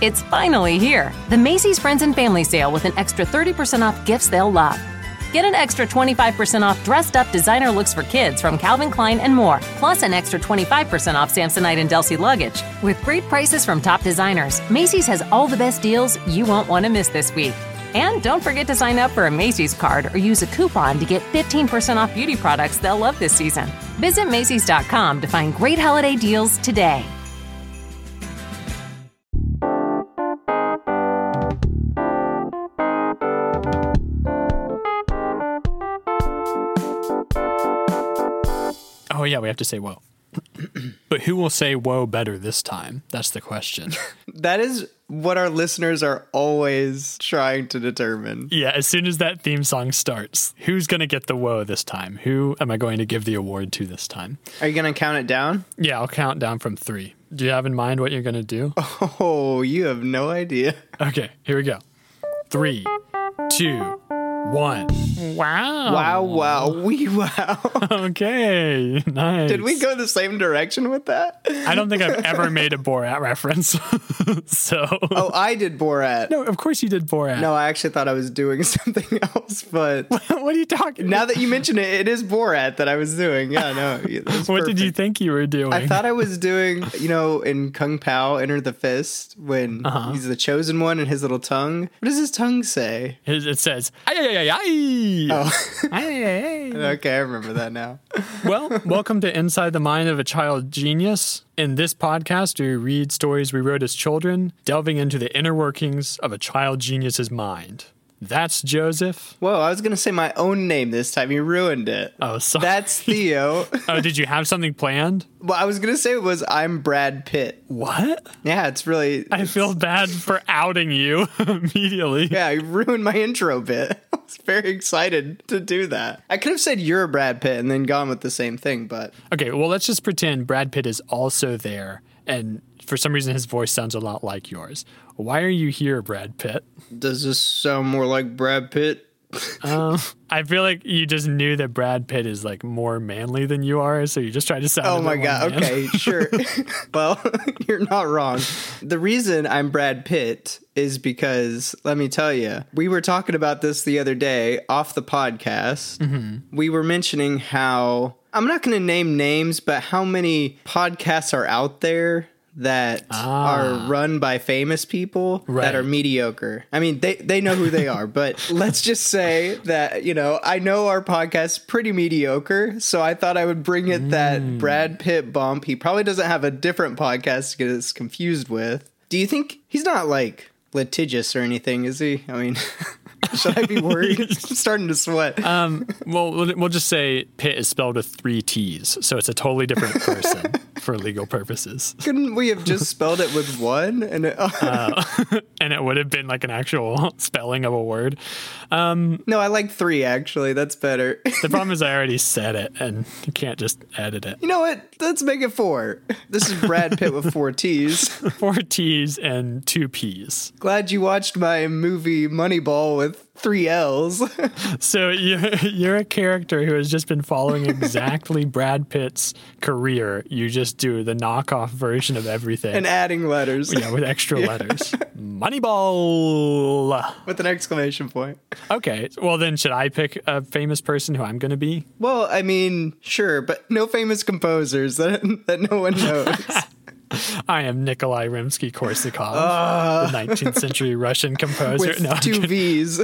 It's finally here. The Macy's Friends and Family Sale with an extra 30% off gifts they'll love. Get an extra 25% off dressed up designer looks for kids from Calvin Klein and more, plus an extra 25% off Samsonite and Delsey luggage. With great prices from top designers, Macy's has all the best deals you won't want to miss this week. And don't forget to sign up for a Macy's card or use a coupon to get 15% off beauty products they'll love this season. Visit Macy's.com to find great holiday deals today. Yeah, we have to say whoa. but who will say whoa better this time? That's the question. That is what our listeners are always trying to determine. yeah, as soon as that theme song starts, who's going to get the whoa this time? Who am I going to give the award to this time? Are you going to count it down? Yeah, I'll count down from three. Do you have in mind what you're going to do? Oh, you have no idea. Okay, here we go. Three, two, one. Wow. Wow, wow, we wow. Okay, nice. Did we go the same direction with that? I don't think I've ever made a Borat reference. so. Oh, I did Borat. No, of course you did Borat. No, I actually thought I was doing something else, but what are you talking now that you mention it, it is Borat that I was doing. Yeah, no. that's What did you think you were doing? I thought I was doing, you know, in Kung Pao, Enter the Fist, when Uh-huh. he's the chosen one and his little tongue. What does his tongue say? It it says, ay, ay, ay, ay. Oh, Ay, ay, ay. okay, I remember that now. Well, welcome to Inside the Mind of a Child Genius. In this podcast, we read stories we wrote as children, delving into the inner workings of a child genius's mind. That's Joseph. Whoa, I was going to say my own name this time. You ruined it. Oh, sorry. That's Theo. oh, did you have something planned? what I was going to say it was I'm Brad Pitt. What? Yeah, it's really. I feel bad for outing you immediately. Yeah, you ruined my intro bit. Was very excited to do that. I could have said you're Brad Pitt and then gone with the same thing, but Okay, well, let's just pretend Brad Pitt is also there, and for some reason his voice sounds a lot like yours. Why are you here, Brad Pitt? does this sound more like Brad Pitt? Um, I feel like you just knew that Brad Pitt is like more manly than you are, so you just tried to sound. Oh my god. man. Okay, sure. well, you're not wrong. The reason I'm Brad Pitt is because let me tell you, we were talking about this the other day off the podcast. Mm-hmm. We were mentioning how I'm not going to name names, but how many podcasts are out there that are run by famous people Ah. Right. that are mediocre. I mean, they they know who they are, but let's just say that, you know, I know our podcast's pretty mediocre, so I thought I would bring it Mm. that Brad Pitt bump. He probably doesn't have a different podcast to get us confused with. Do you think he's not like litigious or anything, is he? I mean, should I be worried? I'm starting to sweat. Um, well, we'll just say Pitt is spelled with three T's, so it's a totally different person for legal purposes, Couldn't we have just spelled it with one? And it, and it would have been like an actual spelling of a word. Um, no, I like three actually. That's better. The problem is I already said it, and you can't just edit it. You know what? Let's make it four. This is Brad Pitt with four T's. Four T's and two P's. Glad you watched my movie Moneyball with three L's. So you're, you're a character who has just been following exactly Brad Pitt's career. You just do the knockoff version of everything. and adding letters yeah, with extra letters. Moneyball. with an exclamation point. Okay, well then, should I pick a famous person who I'm going to be? Well, I mean, sure, but no famous composers that, that no one knows. I am Nikolai Rimsky-Korsakov, the ah. 19th century Russian composer. with No, two. V's.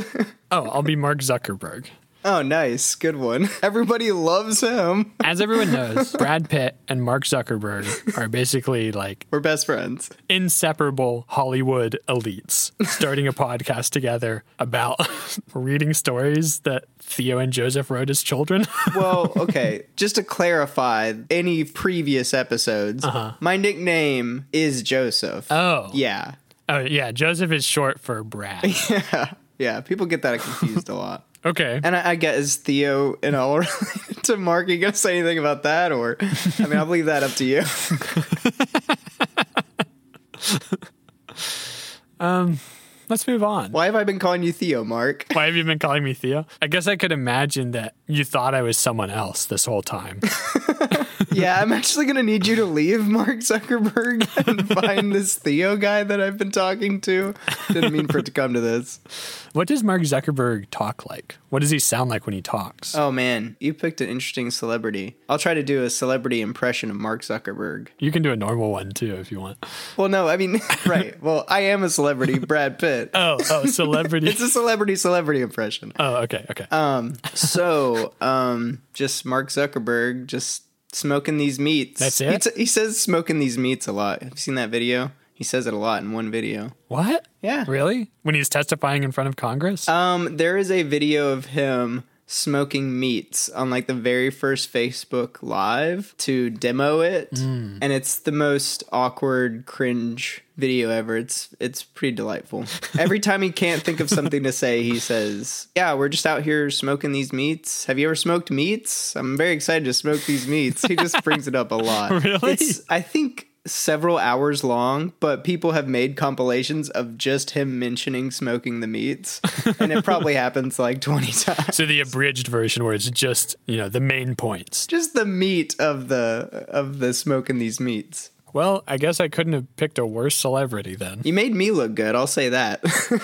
oh, I'll be Mark Zuckerberg. Oh, nice. Good one. Everybody loves him. As everyone knows, Brad Pitt and Mark Zuckerberg are basically like We're best friends. inseparable Hollywood elites starting a podcast together about reading stories that Theo and Joseph wrote as children. Well, okay. Just to clarify any previous episodes, uh-huh. my nickname is Joseph. oh. yeah. Oh, yeah. Joseph is short for Brad. Yeah. Yeah. People get that confused a lot. Okay. And I, I guess is Theo and all related to Mark. You gonna say anything about that, or I mean, I'll leave that up to you. Um, let's move on. Why have I been calling you Theo, Mark? Why have you been calling me Theo? I guess I could imagine that you thought I was someone else this whole time. yeah, I'm actually gonna need you to leave Mark Zuckerberg and find this Theo guy that I've been talking to. Didn't mean for it to come to this. What does Mark Zuckerberg talk like? What does he sound like when he talks? Oh man, you picked an interesting celebrity. I'll try to do a celebrity impression of Mark Zuckerberg. You can do a normal one too if you want. Well, no, I mean, right. Well, I am a celebrity, Brad Pitt. Oh, oh, celebrity. It's a celebrity celebrity impression. oh, okay, okay. Um, so, um, just Mark Zuckerberg just smoking these meats. That's He, it? t- he says smoking these meats a lot. Have you seen that video? He says it a lot in one video. what? Yeah. Really? When he's testifying in front of Congress? Um, there is a video of him smoking meats on like the very first Facebook live to demo it, Hmm. and it's the most awkward, cringe video ever. It's it's pretty delightful. Every time he can't think of something to say, he says, "Yeah, we're just out here smoking these meats. Have you ever smoked meats? I'm very excited to smoke these meats." He just brings it up a lot. Really? It's I think several hours long, but people have made compilations of just him mentioning smoking the meats, and it probably happens like 20 times. so the abridged version where it's just, you know, the main points. Just the meat of the of the smoking these meats. Well, I guess I couldn't have picked a worse celebrity then. You made me look good, I'll say that.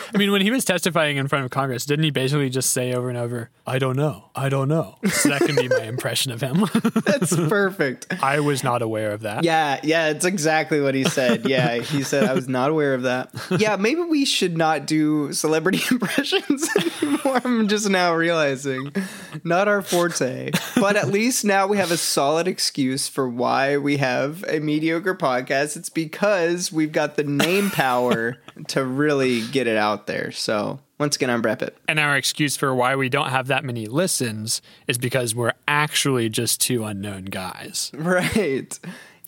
I mean, when he was testifying in front of Congress, didn't he basically just say over and over, I don't know, I don't know? So that can be my impression of him. That's perfect. I was not aware of that. Yeah, yeah, it's exactly what he said. Yeah, he said I was not aware of that. Yeah, maybe we should not do celebrity impressions anymore. I'm just now realizing. Not our forte. But at least now we have a solid excuse for why we have a mediocre podcast. It's because we've got the name power to really get it out there. So once again, I'm Brett Pitt. And our excuse for why we don't have that many listens is because we're actually just two unknown guys. Right.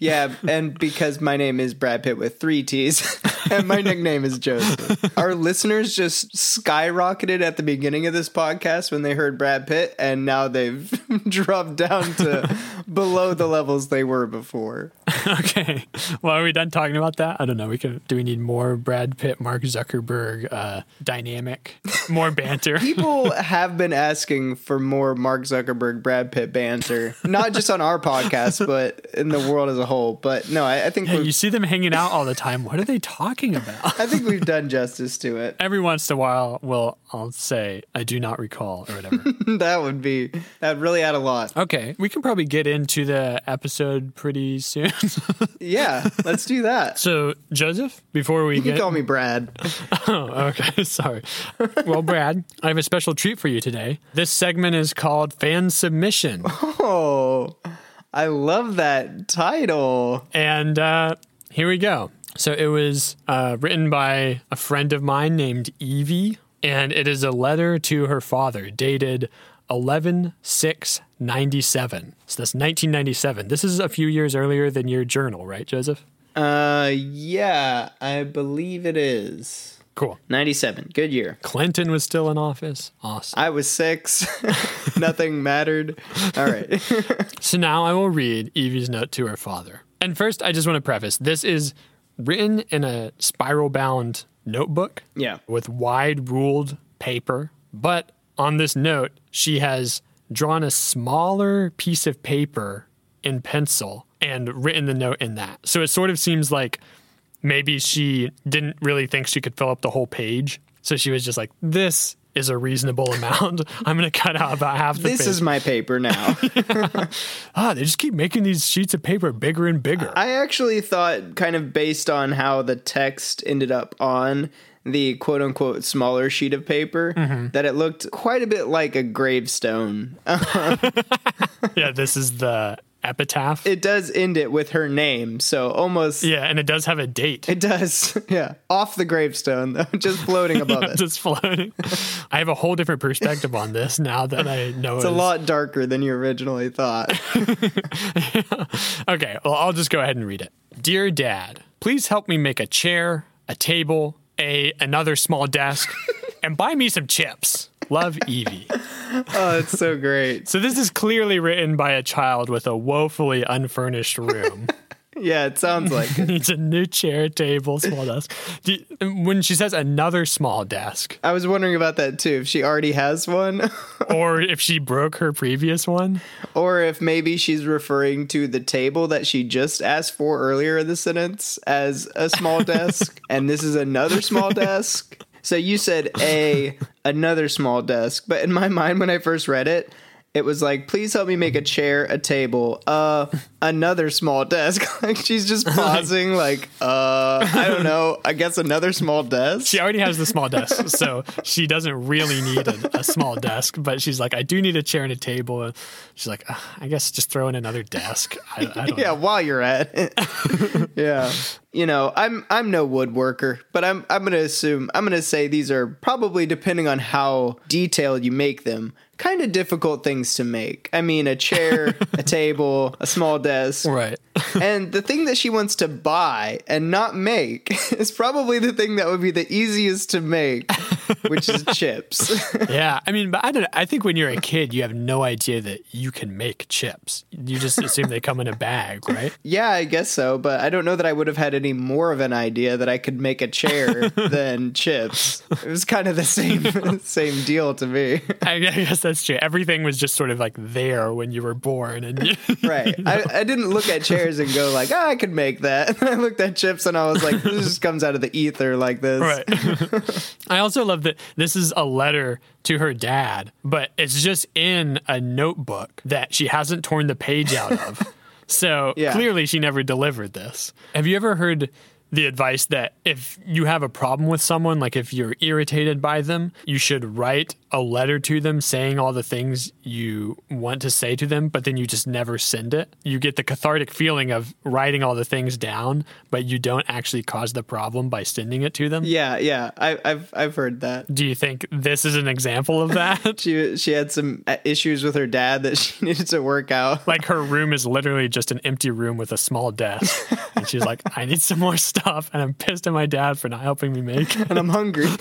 Yeah, and because my name is Brad Pitt with three T's, and my nickname is Joseph. Our listeners just skyrocketed at the beginning of this podcast when they heard Brad Pitt, and now they've dropped down to below the levels they were before. okay. Well, are we done talking about that? I don't know. We can. Do we need more Brad Pitt, Mark Zuckerberg uh, dynamic, more banter? People have been asking for more Mark Zuckerberg, Brad Pitt banter, not just on our podcast, but in the world as a whole. But no, I, I think Hey, we've, you see them hanging out all the time. What are they talking about? I think we've done justice to it. Every once in a while, well, I'll say I do not recall or whatever. That would be that would really add a lot. okay, we can probably get into the episode pretty soon. Yeah, let's do that. so, Joseph, before we You can get call me Brad. Oh, okay. Sorry. Well, Brad, I have a special treat for you today. This segment is called Fan Submission. Oh, I love that title. And uh, here we go. So it was uh, written by a friend of mine named Evie, and it is a letter to her father dated 11 6 97. So that's 1997. This is a few years earlier than your journal, right, Joseph? Uh, yeah, I believe it is. Cool. 97. Good year. Clinton was still in office. Awesome. I was six. Nothing mattered. All right. So now I will read Evie's note to her father. And first, I just want to preface this is written in a spiral bound notebook Yeah. with wide ruled paper. But on this note, she has drawn a smaller piece of paper in pencil and written the note in that. So it sort of seems like maybe she didn't really think she could fill up the whole page. So she was just like, this is a reasonable amount. I'm going to cut out about half the This page. is my paper now. ah, they just keep making these sheets of paper bigger and bigger. I actually thought, kind of based on how the text ended up on the quote unquote smaller sheet of paper, mm-hmm. that it looked quite a bit like a gravestone. yeah, this is the epitaph. It does end it with her name, so almost. yeah, and it does have a date. It does, yeah. Off the gravestone, though, just floating above it. just floating. I have a whole different perspective on this now that I know It's a lot darker than you originally thought. Okay, well, I'll just go ahead and read it. Dear Dad, please help me make a chair, a table, a another small desk, and buy me some chips. Love Evie. Oh, it's so great. So this is clearly written by a child with a woefully unfurnished room. Yeah, it sounds like it. Needs a new chair, table, small desk. You- when she says another small desk, I was wondering about that too. If she already has one, or if she broke her previous one. or if maybe she's referring to the table that she just asked for earlier in the sentence as a small desk, and this is another small desk. So you said a another small desk, but in my mind when I first read it, it was like, please help me make a chair, a table, uh, another small desk. like she's just pausing, like, uh, I don't know. I guess another small desk. She already has the small desk, so she doesn't really need a, a small desk. But she's like, I do need a chair and a table. She's like, I guess just throw in another desk. I, I don't yeah, know. while you're at it. yeah. You know, I'm I'm no woodworker, but I'm I'm gonna assume I'm gonna say these are probably depending on how detailed you make them, kind of difficult things to make. I mean a chair, a table, a small desk. Right. and the thing that she wants to buy and not make is probably the thing that would be the easiest to make, which is chips. Yeah. I mean, but I don't. I think when you're a kid, you have no idea that you can make chips. You just assume they come in a bag, right? Yeah, I guess so, but I don't know that I would have had any more of an idea that I could make a chair than chips. It was kind of the same same deal to me. I guess that's true. Everything was just sort of like there when you were born, and you, Right. I, I didn't look at chairs and go like, oh, I could make that. I looked at chips and I was like, this just comes out of the ether like this. Right. I also love that this is a letter to her dad, but it's just in a notebook that she hasn't torn the page out of. So Yeah. clearly she never delivered this. Have you ever heard the advice that if you have a problem with someone, like if you're irritated by them, you should write a letter to them saying all the things you want to say to them, but then you just never send it? You get the cathartic feeling of writing all the things down, but you don't actually cause the problem by sending it to them. Yeah, yeah. I, I've I've heard that. Do you think this is an example of that? She she had some issues with her dad that she needed to work out. like her room is literally just an empty room with a small desk. And she's like, I need some more stuff. And I'm pissed at my dad for not helping me make it. and I'm hungry.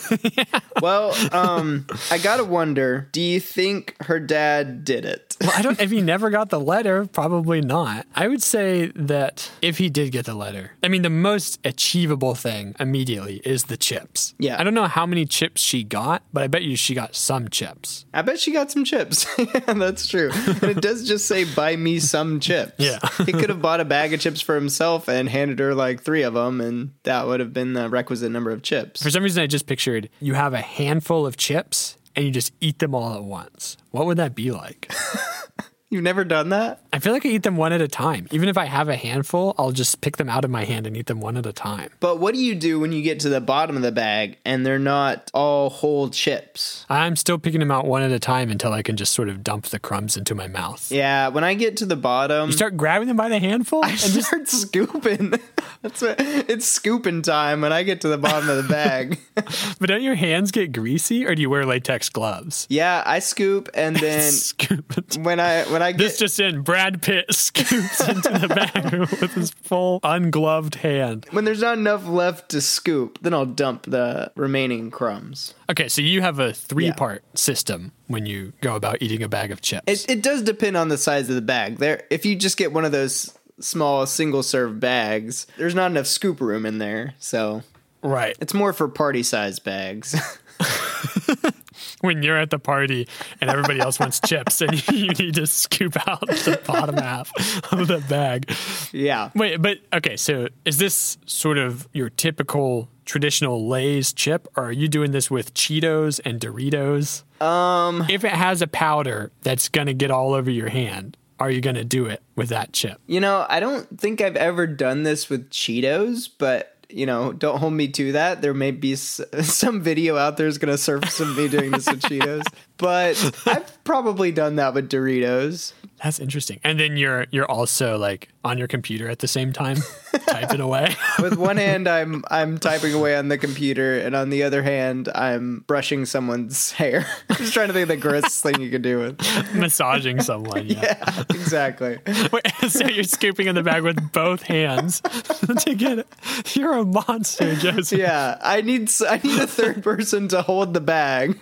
Well, um, I gotta wonder. Do you think her dad did it? Well, I don't, if he never got the letter, probably not. I would say that if he did get the letter, I mean, the most achievable thing immediately is the chips. Yeah. I don't know how many chips she got, but I bet you she got some chips. I bet she got some chips. yeah, that's true. And it does just say buy me some chips. Yeah. he could have bought a bag of chips for himself and handed her like three of them, and that would have been the requisite number of chips. For some reason, I just pictured you have a handful of chips and you just eat them all at once. What would that be like? You've never done that? I feel like I eat them one at a time. Even if I have a handful, I'll just pick them out of my hand and eat them one at a time. But what do you do when you get to the bottom of the bag and they're not all whole chips? I'm still picking them out one at a time until I can just sort of dump the crumbs into my mouth. Yeah, when I get to the bottom, You start grabbing them by the handful I and just start scooping. That's what it's scooping time when I get to the bottom of the bag. but don't your hands get greasy or do you wear latex gloves? yeah, I scoop and then Scoop when I when I get This just in Brad Pitt scoops into the bag with his full ungloved hand. when there's not enough left to scoop, then I'll dump the remaining crumbs. Okay, so you have a three part system when you go about eating a bag of chips. It, it does depend on the size of the bag. There, if you just get one of those small single serve bags, there's not enough scoop room in there, so right. it's more for party size bags. when you're at the party and everybody else wants chips and you need to scoop out the bottom half of the bag. yeah. Wait, but okay, so is this sort of your typical traditional Lay's chip or are you doing this with Cheetos and Doritos? Um if it has a powder that's going to get all over your hand, are you going to do it with that chip? You know, I don't think I've ever done this with Cheetos, but you know, don't hold me to that. There may be s- some video out there is going to surface of me doing this with Cheetos, but I've probably done that with Doritos. That's interesting. And then you're you're also like on your computer at the same time typing away. With one hand, I'm I'm typing away on the computer, and on the other hand, I'm brushing someone's hair. I'm just trying to think of the grossest thing you could do with. massaging someone. Yeah. Yeah, exactly. Wait, so you're scooping in the bag with both hands to get it. You're a monster, Joseph. Yeah, I need I need a third person to hold the bag.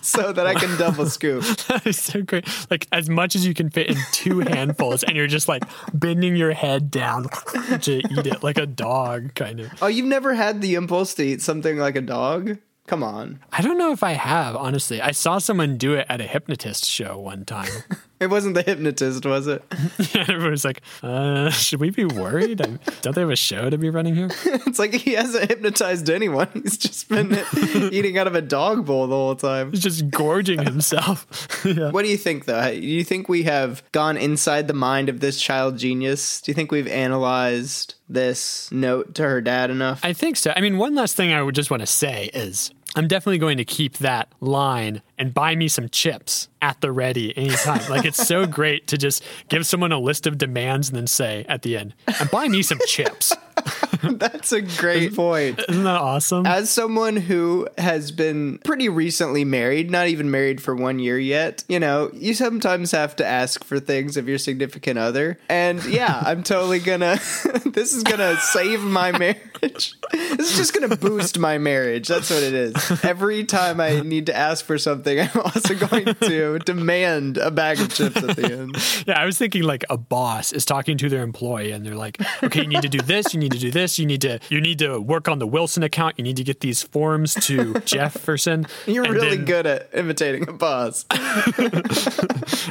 So that I can double scoop. That is so great. Like as much as you can fit in two handfuls, and you're just like bending your head down to eat it like a dog, kind of. Oh, you've never had the impulse to eat something like a dog? Come on. I don't know if I have, honestly. I saw someone do it at a hypnotist show one time. It wasn't the hypnotist, was it? Everyone was like, uh, should we be worried? I- Don't they have a show to be running here? It's like he hasn't hypnotized anyone. He's just been eating out of a dog bowl the whole time. He's just gorging himself. yeah. What do you think, though? Do you think we have gone inside the mind of this child genius? Do you think we've analyzed this note to her dad enough? I think so. I mean, one last thing I would just want to say is I'm definitely going to keep that line and buy me some chips at the ready anytime. like it's so great to just give someone a list of demands and then say at the end, and buy me some chips. That's a great point. Isn't that awesome? As someone who has been pretty recently married, not even married for one year yet, you know, you sometimes have to ask for things of your significant other. And yeah, I'm totally gonna, this is gonna save my marriage. This is just gonna boost my marriage. That's what it is. Every time I need to ask for something, I'm also going to demand a bag of chips at the end. Yeah, I was thinking like a boss is talking to their employee and they're like, "Okay, you need to do this, you need to do this, you need to you need to work on the Wilson account, you need to get these forms to Jefferson." You're And really then- good at imitating a boss.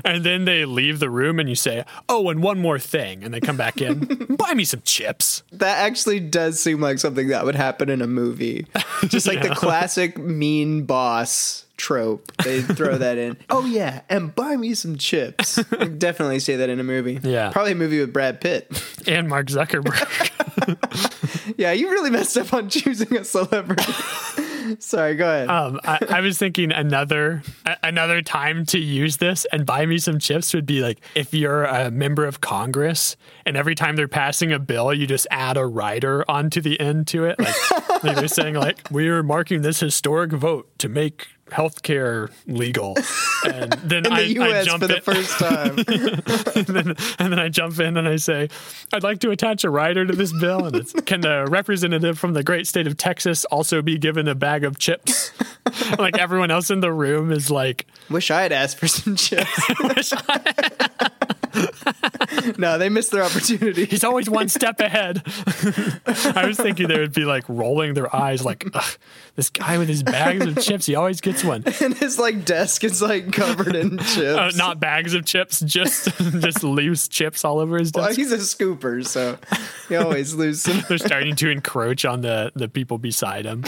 And then they leave the room and you say, "Oh, and one more thing." And they come back in, "Buy me some chips." That actually does seem like something that would happen in a movie. Just like the classic mean boss trope. They throw that in. Oh yeah, and buy me some chips. Definitely say that in a movie. Yeah. Probably a movie with Brad Pitt. And Mark Zuckerberg. yeah, you really messed up on choosing a celebrity. Sorry, go ahead. Um, I, I was thinking another a- another time to use this and buy me some chips would be like if you're a member of Congress and every time they're passing a bill, you just add a rider onto the end to it. Like, like they're saying, like we're marking this historic vote to make healthcare legal, and then in I, the I U.S. jump for the in, first time. and, then, and then I jump in and I say, I'd like to attach a rider to this bill, and it's can the representative from the great state of Texas also be given a bag of chips? like everyone else in the room is like, Wish I had asked for some chips. No, they missed their opportunity. he's always one step ahead. I was thinking they would be like rolling their eyes, like this guy with his bags of chips, he always gets one. And his like desk is like covered in chips. Uh, not bags of chips, just just loose chips all over his Well, desk. he's a scooper, so he always loses. They're starting to encroach on the the people beside him.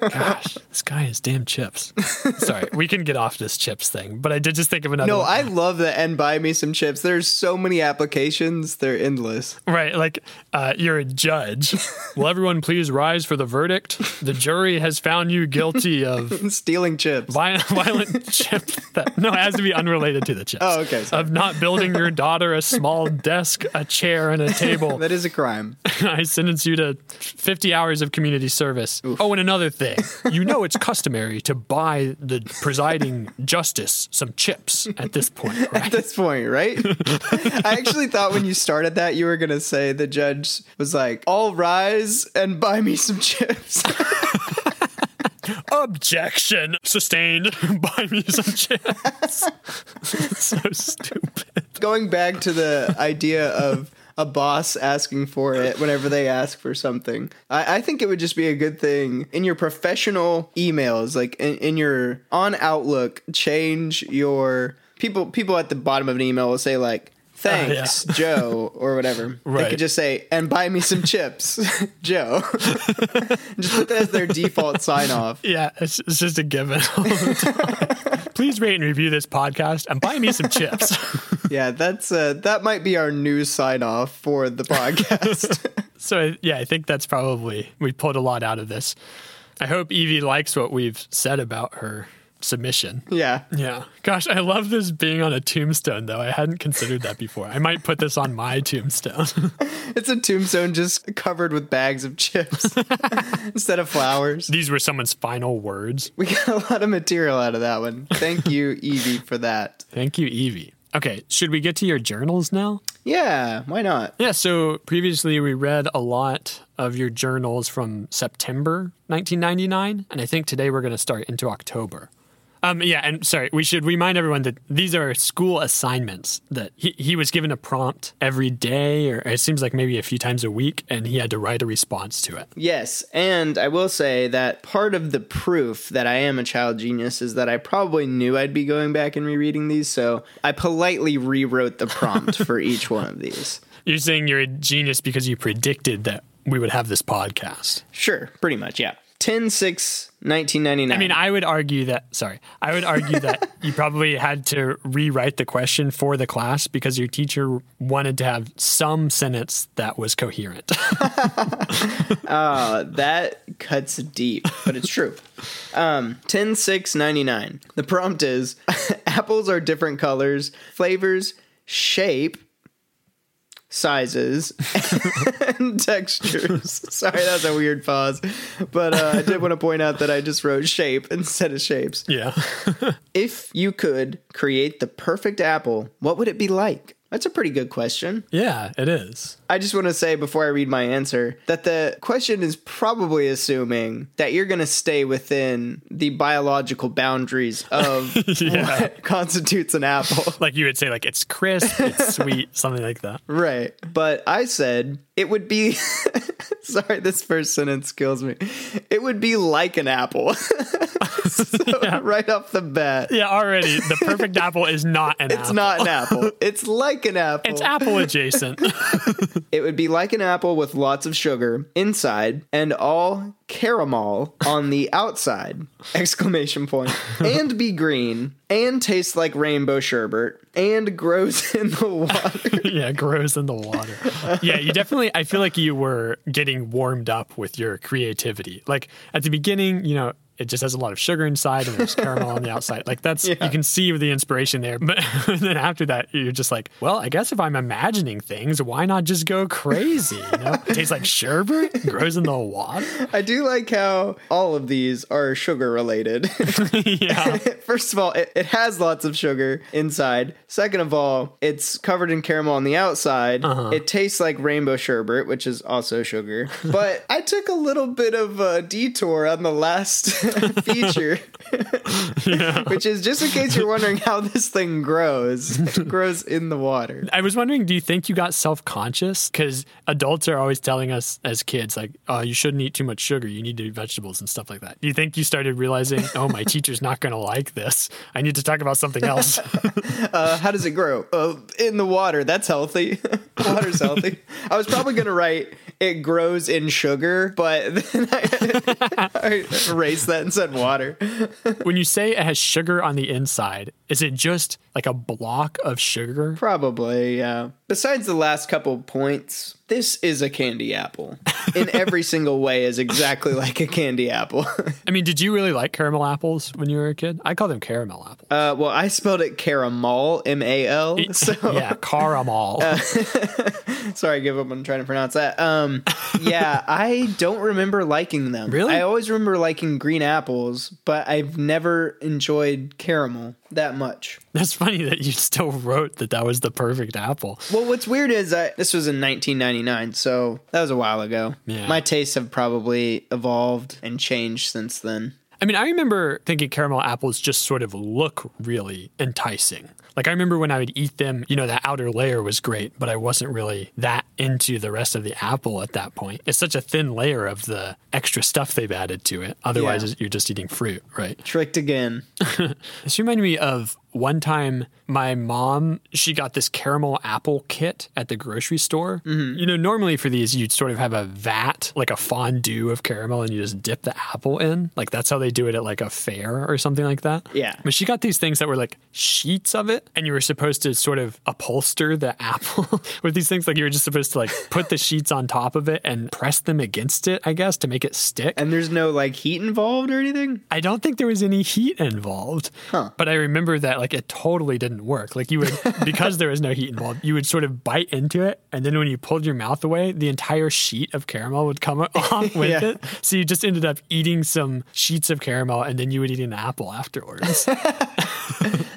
Gosh, this guy has damn chips. Sorry, we can get off this chips thing, but I did just think of another. No, one. I love the and buy me some chips. There's so many applications; they're endless. right, like uh, you're a judge. Will everyone please rise for the verdict? The jury has found you guilty of Stealing chips. violent, violent chip. That, no, it has to be unrelated to the chips. Oh, okay, sorry. Of not building your daughter a small desk, a chair, and a table. That is a crime. I sentence you to 50 hours of community service. Oh, and another thing. You know it's customary to buy the presiding justice some chips at this point, At this point, right? I actually thought when you started that you were gonna say the judge was like, "All rise and buy me some chips." Objection sustained. Buy me some chips. so stupid. Going back to the idea of a boss asking for it whenever they ask for something. I, I think it would just be a good thing in your professional emails, like in, in your on Outlook, change your people people at the bottom of an email will say like Thanks, Joe, or whatever. They could just say, and buy me some chips, Joe. just put that as their default sign off. Yeah, it's, it's just a given. all the time. Please rate and review this podcast and buy me some chips. Yeah, that's uh, that might be our new sign off for the podcast. So yeah, I think that's probably we pulled a lot out of this. I hope Evie likes what we've said about her submission. yeah. Yeah. Gosh, I love this being on a tombstone though. I hadn't considered that before. I might put this on my tombstone. It's a tombstone just covered with bags of chips instead of flowers. These were someone's final words. We got a lot of material out of that one. Thank you, Evie, for that. Thank you, Evie. Okay, should we get to your journals now? Yeah, why not? Yeah, so previously we read a lot of your journals from September 1999, and I think today we're going to start into October. Um, yeah, and sorry, we should remind everyone that these are school assignments. That he, he was given a prompt every day, or it seems like maybe a few times a week, and he had to write a response to it. Yes, and I will say that part of the proof that I am a child genius is that I probably knew I'd be going back and rereading these, so I politely rewrote the prompt for each one of these. You're saying you're a genius because you predicted that we would have this podcast. Sure, pretty much, yeah. 10 6 1999. I mean, I would argue that, sorry, I would argue that you probably had to rewrite the question for the class because your teacher wanted to have some sentence that was coherent. uh, that cuts deep, but it's true. Um, 10 6 99. The prompt is apples are different colors, flavors, shape, sizes and textures. Sorry, that was a weird pause, but uh, I did want to point out that I just wrote shape instead of shapes. yeah. If you could create the perfect apple, what would it be like? That's a pretty good question. yeah, it is. I just want to say before I read my answer that the question is probably assuming that you're going to stay within the biological boundaries of Yeah. what constitutes an apple. Like you would say, like it's crisp, it's sweet, something like that. Right. But I said it would be. sorry, this first sentence kills me. It would be like an apple. so, Right off the bat. Yeah, already the perfect apple is not an It's apple. It's not an apple. It's like an apple. It's apple adjacent. It would be like an apple with lots of sugar inside and all caramel on the outside. Exclamation point. And be green and taste like rainbow sherbet and grows in the water. yeah, grows in the water. Yeah, you definitely. I feel like you were getting warmed up with your creativity. Like at the beginning, you know, it just has a lot of sugar inside and there's caramel on the outside. Like that's you can see the inspiration there. But then after that, you're just like, well, I guess if I'm imagining things, why not just go crazy? You know, it tastes like sherbet, grows in the water. I do like how all of these are sugar related. yeah, First of all, it, it has lots of sugar inside. Second of all, it's covered in caramel on the outside. Uh-huh. It tastes like rainbow sherbet, which is also sugar. But I took a little bit of a detour on the last feature, which is just in case you're wondering how this thing grows. It grows in the water. I was wondering, do you think you got self conscious? Because adults are always telling us as kids, like, oh, you shouldn't eat too much sugar. You need to eat vegetables and stuff like that. Do you think you started realizing, oh, my teacher's not going to like this? I need to talk about something else. Uh, how does it grow? Uh, in the water. That's healthy. Water's healthy. I was probably going to write it grows in sugar, but then I, I erased that and said water. when you say it has sugar on the inside, is it just like a block of sugar? Probably, yeah. Besides the last couple points, this is a candy apple. In every single way is exactly like a candy apple. I mean, did you really like caramel apples when you were a kid? I call them caramel apples. Uh, well, I spelled it caramel, M A L. So yeah, caramel. sorry, I give up on trying to pronounce that. Um, yeah, I don't remember liking them. Really? I always remember liking green apples, but I've never enjoyed caramel that much. That's funny that you still wrote that that was the perfect apple. Well, what's weird is I, this was in 1999, so that was a while ago. Yeah. My tastes have probably evolved and changed since then. I mean, I remember thinking caramel apples just sort of look really enticing. Like I remember when I would eat them, you know, that outer layer was great, but I wasn't really that into the rest of the apple at that point. It's such a thin layer of the extra stuff they've added to it. Otherwise, Yeah. you're just eating fruit, right? Tricked again. This reminded me of one time my mom, she got this caramel apple kit at the grocery store. Mm-hmm. You know, normally for these, you'd sort of have a vat, like a fondue of caramel, and you just dip the apple in. Like that's how they do it at like a fair or something like that. Yeah. But she got these things that were like sheets of it, and you were supposed to sort of upholster the apple with these things. Like you were just supposed to like put the sheets on top of it and press them against it, I guess, to make it stick. And there's no like heat involved or anything? I don't think there was any heat involved. But I remember that like it totally didn't work. Like you would because there was no heat involved, you would sort of bite into it and then when you pulled your mouth away, the entire sheet of caramel would come off with Yeah. it. So you just ended up eating some sheets of caramel and then you would eat an apple afterwards.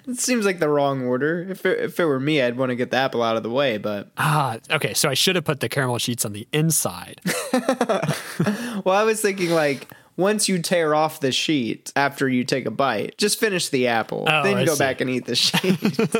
It seems like the wrong order. If it, if it were me, I'd want to get the apple out of the way, but ah, okay, so I should have put the caramel sheets on the inside. well, I was thinking like once you tear off the sheet after you take a bite, just finish the apple. Oh, then I go see. back and eat the sheet.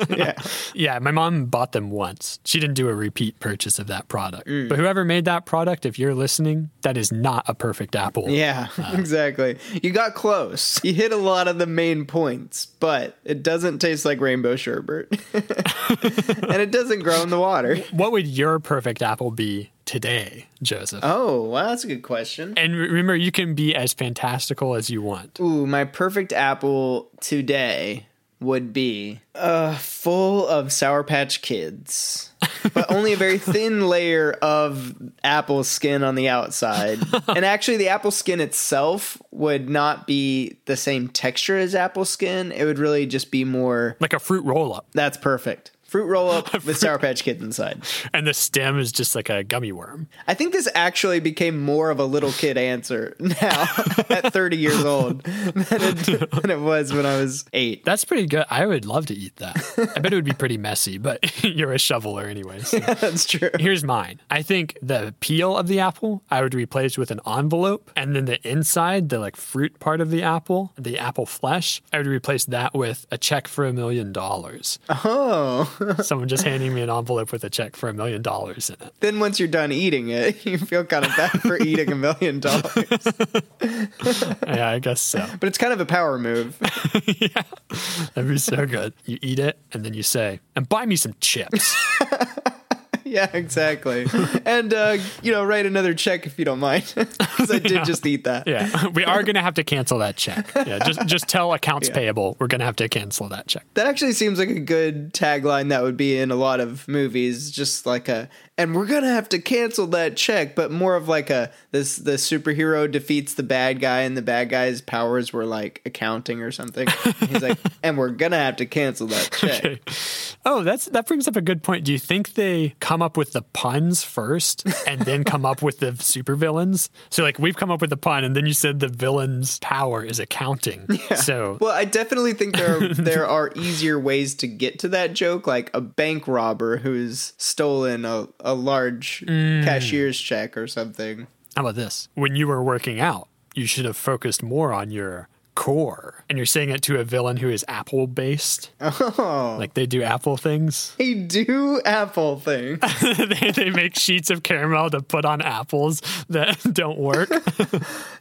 yeah. Yeah, my mom bought them once. She didn't do a repeat purchase of that product. Mm. But whoever made that product, if you're listening, that is not a perfect apple. Yeah, exactly. You got close. You hit a lot of the main points, but it doesn't taste like rainbow sherbet. and it doesn't grow in the water. What would your perfect apple be today, Joseph? Oh, well, that's a good question. And remember, you can be as fantastical as you want. Ooh, my perfect apple today would be uh, full of Sour Patch Kids, but only a very thin layer of apple skin on the outside. and actually, the apple skin itself would not be the same texture as apple skin. It would really just be more. Like a fruit roll up. That's perfect. Fruit roll up with Sour Patch Kids inside. And the stem is just like a gummy worm. I think this actually became more of a little kid answer now at 30 years old than it, than it was when I was eight. That's pretty good. I would love to eat that. I bet it would be pretty messy, but you're a shoveler anyway. so. That's true. Here's mine. I think the peel of the apple I would replace with an envelope, and then the inside, the like fruit part of the apple, the apple flesh, I would replace that with a check for a million dollars. Oh. Someone just handing me an envelope with a check for a million dollars in it. Then once you're done eating it, you feel kind of bad for eating a million dollars. Yeah, I guess so. But it's kind of a power move. yeah, That'd be so good. You eat it, and then you say, "And buy me some chips." yeah, exactly. And, uh, you know, write another check if you don't mind. Because I did just eat that. Yeah, we are gonna have to cancel that check. Yeah, just just tell accounts payable we're gonna have to cancel that check. That actually seems like a good tagline that would be in a lot of movies. Just like a, and we're gonna have to cancel that check, but more of like a this the superhero defeats the bad guy, and the bad guy's powers were like accounting or something. He's like, and we're gonna have to cancel that check. Oh, that's that brings up a good point. Do you think they come up with the puns first and then come up with the supervillains? So like we've come up with the pun and then you said the villain's power is accounting. So Well, I definitely think there are, there are easier ways to get to that joke, like a bank robber who's stolen a, a large mm. cashier's check or something. how about this? When you were working out, you should have focused more on your core. And you're saying it to a villain who is apple based. Oh, Like they do apple things. they do apple things. they, they make sheets of caramel to put on apples that don't work.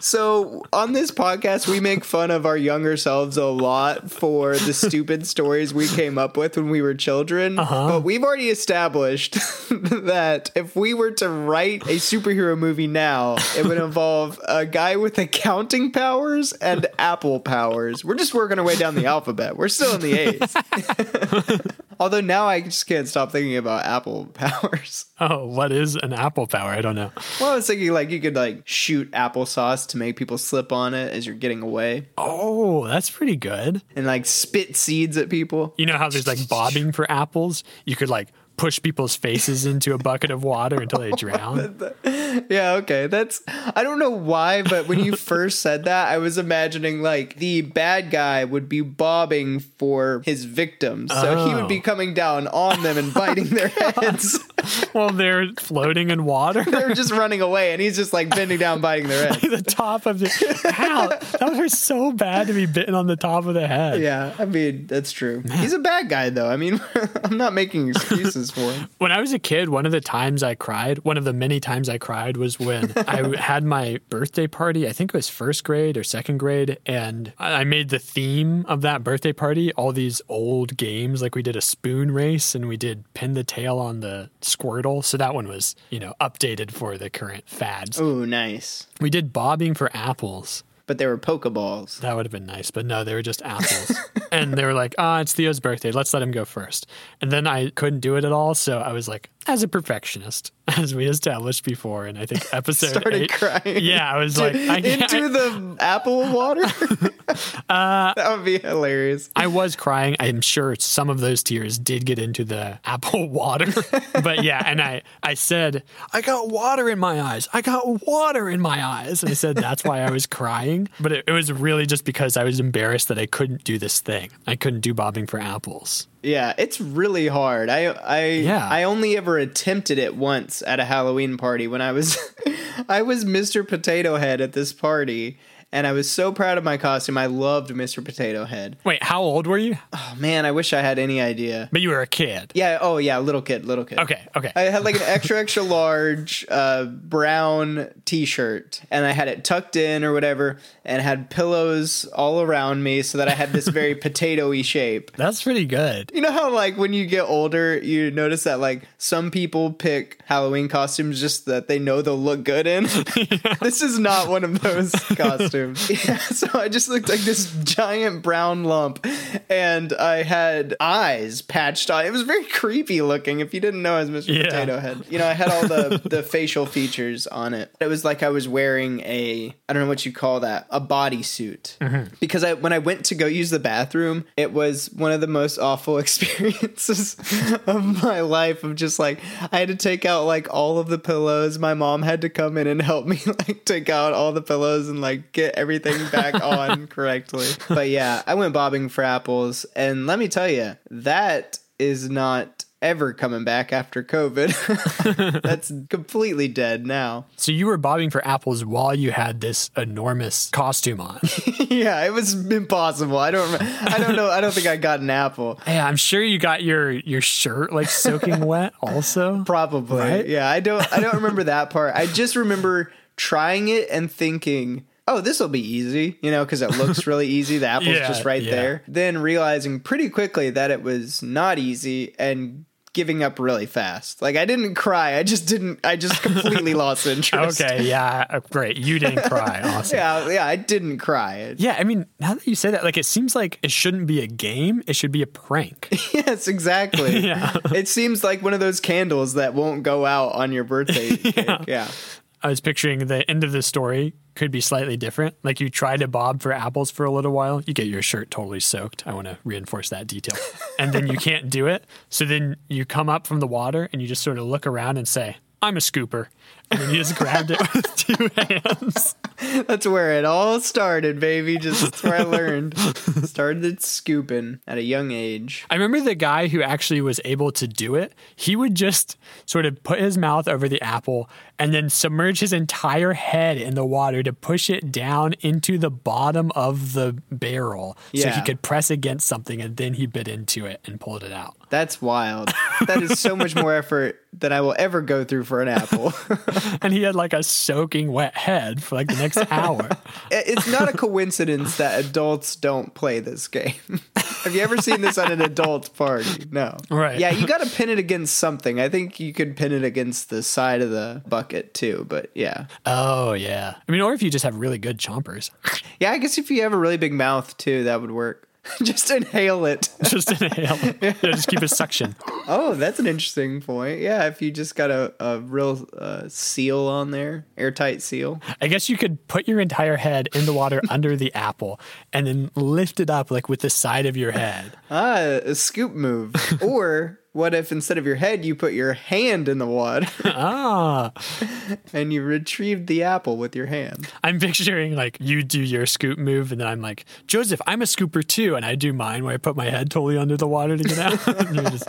So on this podcast, we make fun of our younger selves a lot for the stupid stories we came up with when we were children. Uh-huh. But we've already established that if we were to write a superhero movie now, it would involve a guy with accounting powers and apple powers. We're just working our way down the alphabet. We're still in the A's. Although now I just can't stop thinking about apple powers. Oh, what is an apple power? I don't know. Well, I was thinking like you could like shoot applesauce to make people slip on it as you're getting away. Oh, that's pretty good. and like spit seeds at people. You know how there's like bobbing for apples? You could like push people's faces into a bucket of water until they drown. Yeah, okay. That's I don't know why, but when you first said that, I was imagining like the bad guy would be bobbing for his victims. So he would be Oh. coming down on them and biting their heads. Well, they're floating in water. They're just running away and he's just like bending down biting their heads. the top of the how that was so bad to be bitten on the top of the head. Yeah, I mean, that's true. He's a bad guy though. I mean, I'm not making excuses for him. When I was a kid, one of the times I cried, one of the many times I cried was when I had my birthday party. I think it was first grade or second grade. And I made the theme of that birthday party all these old games. Like we did a spoon race and we did pin the tail on the Squirtle. So that one was, you know, updated for the current fads. Oh, nice. We did bobbing for apples. But they were Pokeballs. That would have been nice, but no, they were just apples. and they were like, ah, it's Theo's birthday. Let's let him go first. And then I couldn't do it at all. So I was like, as a perfectionist, as we established before, and I think episode Started eight. crying. Yeah, I was like, I, Into I, the apple water? Uh, that would be hilarious. I was crying. I'm sure some of those tears did get into the apple water. but yeah, and I, I said, I got water in my eyes. I got water in my eyes. And I said, that's why I was crying. But it, it was really just because I was embarrassed that I couldn't do this thing. I couldn't do bobbing for apples. Yeah, it's really hard. I I Yeah. I only ever attempted it once at a Halloween party when I was I was Mr. Potato Head at this party and I was so proud of my costume. I loved Mr. Potato Head. Wait, how old were you? Oh man, I wish I had any idea. But you were a kid. Yeah. Oh yeah, little kid, little kid. Okay, okay. I had like an extra extra large uh, brown T-shirt, and I had it tucked in or whatever, and had pillows all around me, so that I had this very potatoy shape. That's pretty good. You know how like when you get older, you notice that like some people pick Halloween costumes just that they know they'll look good in. This is not one of those costumes. Yeah, so I just looked like this giant brown lump, and I had eyes patched on. It was very creepy looking. If you didn't know, I was Mr. Yeah. Potato Head. You know, I had all the the facial features on it. It was like I was wearing a I don't know what you call that a bodysuit mm-hmm. because I when I went to go use the bathroom, it was one of the most awful experiences of my life. Of just like I had to take out like all of the pillows. My mom had to come in and help me like take out all the pillows and like get everything back on correctly. But yeah, I went bobbing for apples, and let me tell you, that is not ever coming back after COVID. That's completely dead now. So you were bobbing for apples while you had this enormous costume on. yeah, it was impossible. I don't. I don't know. I don't think I got an apple. yeah, I'm sure you got your your shirt like soaking wet also. Probably. Right? Yeah, I don't. I don't remember that part. I just remember trying it and thinking. Oh, this will be easy, you know, because it looks really easy. The apple's Yeah, just right yeah. there. Then realizing pretty quickly that it was not easy and giving up really fast. Like I didn't cry. I just didn't. I just completely lost interest. Okay, yeah, uh, great. You didn't cry. Awesome. Yeah, yeah. I didn't cry. Yeah, I mean, now that you say that, like, it seems like it shouldn't be a game. It should be a prank. Yes, exactly. Yeah. It seems like one of those candles that won't go out on your birthday cake. Yeah. I was picturing the end of the story could be slightly different. Like you try to bob for apples for a little while, you get your shirt totally soaked. I want to reinforce that detail. And then you can't do it. So then you come up from the water and you just sort of look around and say, I'm a scooper. And then you just grabbed it with two hands. That's where it all started, baby. Just that's where I learned. Started scooping at a young age. I remember the guy who actually was able to do it. He would just sort of put his mouth over the apple and then submerge his entire head in the water to push it down into the bottom of the barrel so he could press against something and then he bit into it and pulled it out. That's wild. That is so much more effort than I will ever go through for an apple. And he had like a soaking wet head for like the next hour. it's not a coincidence that adults don't play this game. Have you ever seen this at an adult party? No. Right. Yeah, you got to pin it against something. I think you could pin it against the side of the bucket too, but yeah. Oh, yeah. I mean, or if you just have really good chompers, Yeah, I guess if you have a really big mouth too, that would work. Just inhale it. just inhale. yeah, just keep a suction. Oh, that's an interesting point. Yeah, if you just got a, a real uh, seal on there, airtight seal. I guess you could put your entire head in the water under the apple and then lift it up like with the side of your head. Ah, a scoop move. or what if instead of your head, you put your hand in the water Ah, and you retrieved the apple with your hand? I'm picturing like you do your scoop move and then I'm like, Joseph, I'm a scooper too. And I do mine where I put my head totally under the water to get out. Just,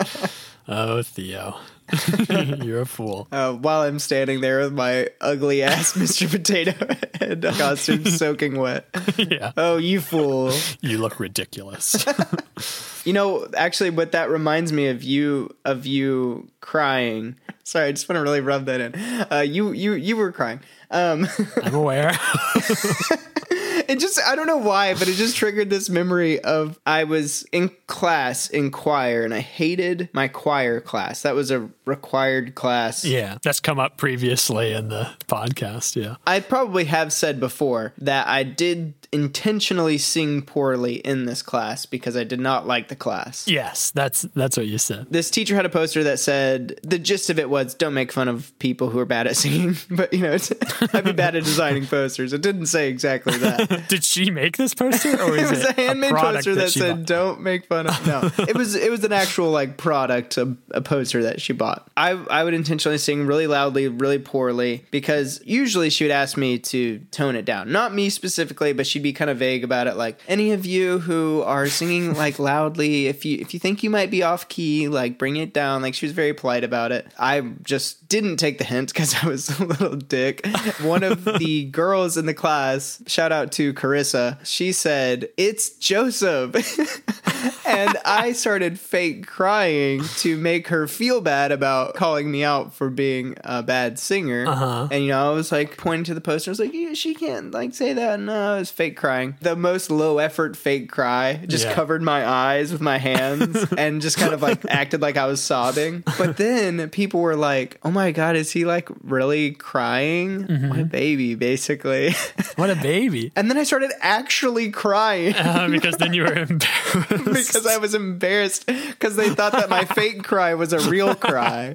oh, Theo, you're a fool. Uh, while I'm standing there with my ugly ass Mr. Potato Head costume soaking wet. yeah. Oh, you fool. You look ridiculous. You know, actually, what that reminds me of you of you crying. Sorry, I just want to really rub that in. Uh, you you you were crying. Um, I'm aware. It just I don't know why, but it just triggered this memory of I was in class in choir and I hated my choir class. That was a required class. yeah. That's come up previously in the podcast. Yeah. I probably have said before that I did intentionally sing poorly in this class because I did not like the class. Yes. That's, that's what you said. This teacher had a poster that said the gist of it was don't make fun of people who are bad at singing, but you know, it's, I'd be bad at designing posters. It didn't say exactly that. Did she make this poster or it is was a handmade product poster that, she said bought? "Don't make fun of." No, it was it was an actual like product, a, a poster that she bought. I I would intentionally sing really loudly, really poorly because usually she would ask me to tone it down. Not me specifically, but she'd be kind of vague about it. Like any of you who are singing like loudly, if you if you think you might be off key, like bring it down. Like she was very polite about it. I just didn't take the hint because I was a little dick. One of the girls in the class, shout out to Carissa, she said, It's Joseph. and I started fake crying to make her feel bad about calling me out for being a bad singer. Uh-huh. And, you know, I was like pointing to the poster. I was like, yeah, she can't like say that. No, it was fake crying. The most low effort fake cry. Just Yeah. covered my eyes with my hands and just kind of like acted like I was sobbing. But then people were like, oh my God, is he like really crying? What a baby, basically. What a baby. and then I started actually crying. Uh, because then you were embarrassed. because I was embarrassed because they thought that my fake cry was a real cry.